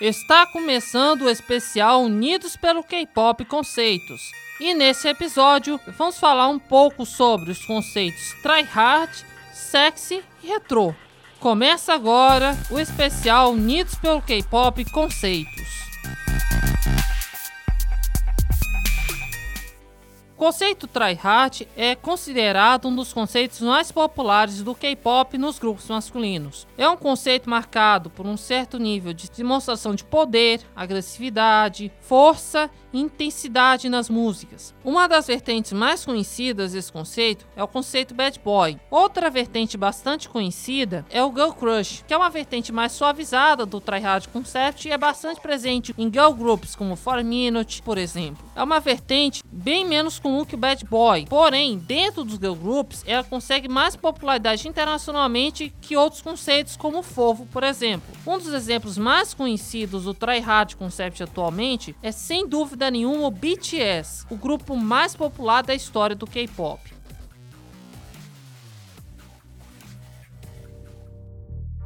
Está começando o especial Unidos pelo K-Pop Conceitos. E nesse episódio vamos falar um pouco sobre os conceitos tryhard, sexy e retrô. Começa agora o especial Unidos pelo K-Pop Conceitos. Conceito tryhard é considerado um dos conceitos mais populares do K-pop nos grupos masculinos. É um conceito marcado por um certo nível de demonstração de poder, agressividade, força intensidade nas músicas. Uma das vertentes mais conhecidas desse conceito é o conceito bad boy. Outra vertente bastante conhecida é o girl crush, que é uma vertente mais suavizada do tryhard concept e é bastante presente em girl groups como 4 Minute, por exemplo. É uma vertente bem menos comum que o Bad Boy. Porém, dentro dos girl groups, ela consegue mais popularidade internacionalmente que outros conceitos como o Fofo, por exemplo. Um dos exemplos mais conhecidos do tryhard concept atualmente é sem dúvida nenhuma o BTS, o grupo mais popular da história do K-pop.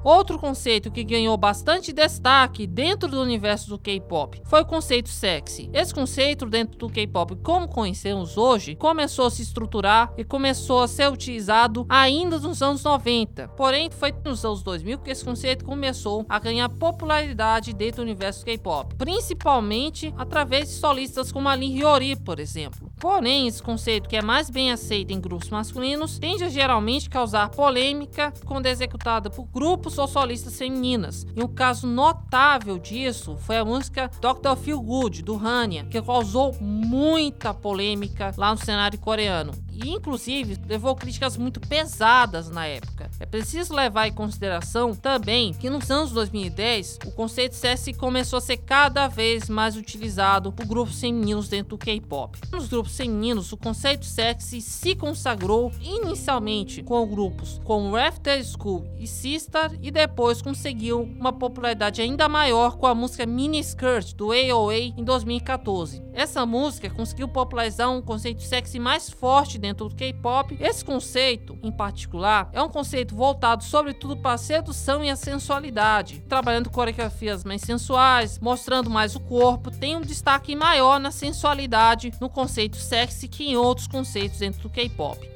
Outro conceito que ganhou bastante destaque dentro do universo do K-pop foi o conceito sexy. Esse conceito dentro do K-pop, como conhecemos hoje, começou a se estruturar e começou a ser utilizado ainda nos anos 90. Porém, foi nos anos 2000 que esse conceito começou a ganhar popularidade dentro do universo do K-pop, principalmente através de solistas como a Lin Hyori, por exemplo. Porém, esse conceito que é mais bem aceito em grupos masculinos tende a geralmente causar polêmica quando é executada por grupos só solistas femininas. E um caso notável disso foi a música Dr. Feel Good, do Hania, que causou muita polêmica lá no cenário coreano e inclusive levou críticas muito pesadas na época. É preciso levar em consideração também que nos anos 2010 o conceito sexy começou a ser cada vez mais utilizado por grupos femininos dentro do K-pop. Nos grupos femininos, o conceito sexy se consagrou inicialmente com grupos como After School e Sister e depois conseguiu uma popularidade ainda maior com a música Mini Skirt do AOA em 2014. Essa música conseguiu popularizar um conceito sexy mais forte dentro do K-pop. Esse conceito, em particular, é um conceito voltado sobretudo para a sedução e a sensualidade, trabalhando coreografias mais sensuais, mostrando mais o corpo, tem um destaque maior na sensualidade no conceito sexy que em outros conceitos dentro do K-pop.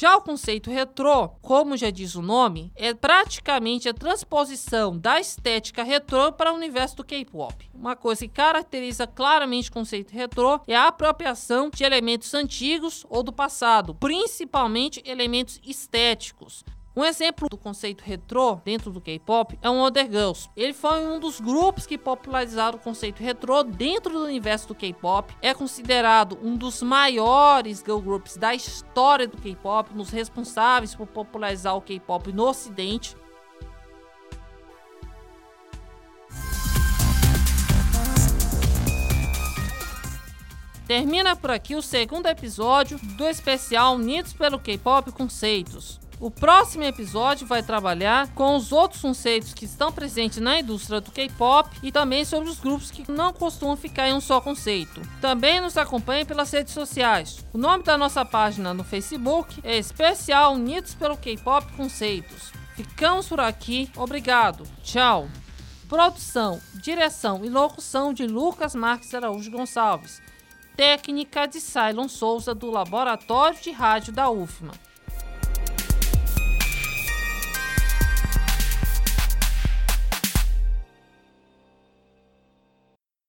Já o conceito retrô, como já diz o nome, é praticamente a transposição da estética retrô para o universo do K-pop. Uma coisa que caracteriza claramente o conceito retrô é a apropriação de elementos antigos ou do passado, principalmente elementos estéticos. Um exemplo do conceito retrô dentro do K-pop é o Other Girls. Ele foi um dos grupos que popularizaram o conceito retrô dentro do universo do K-pop. É considerado um dos maiores girl groups da história do K-pop, um dos responsáveis por popularizar o K-pop no Ocidente. Termina por aqui o segundo episódio do especial Unidos pelo K-pop Conceitos. O próximo episódio vai trabalhar com os outros conceitos que estão presentes na indústria do K-pop e também sobre os grupos que não costumam ficar em um só conceito. Também nos acompanhe pelas redes sociais. O nome da nossa página no Facebook é Especial Unidos pelo K-pop Conceitos. Ficamos por aqui. Obrigado. Tchau. Produção, direção e locução de Lucas Marques Araújo Gonçalves. Técnica de Cylon Souza do Laboratório de Rádio da UFMA.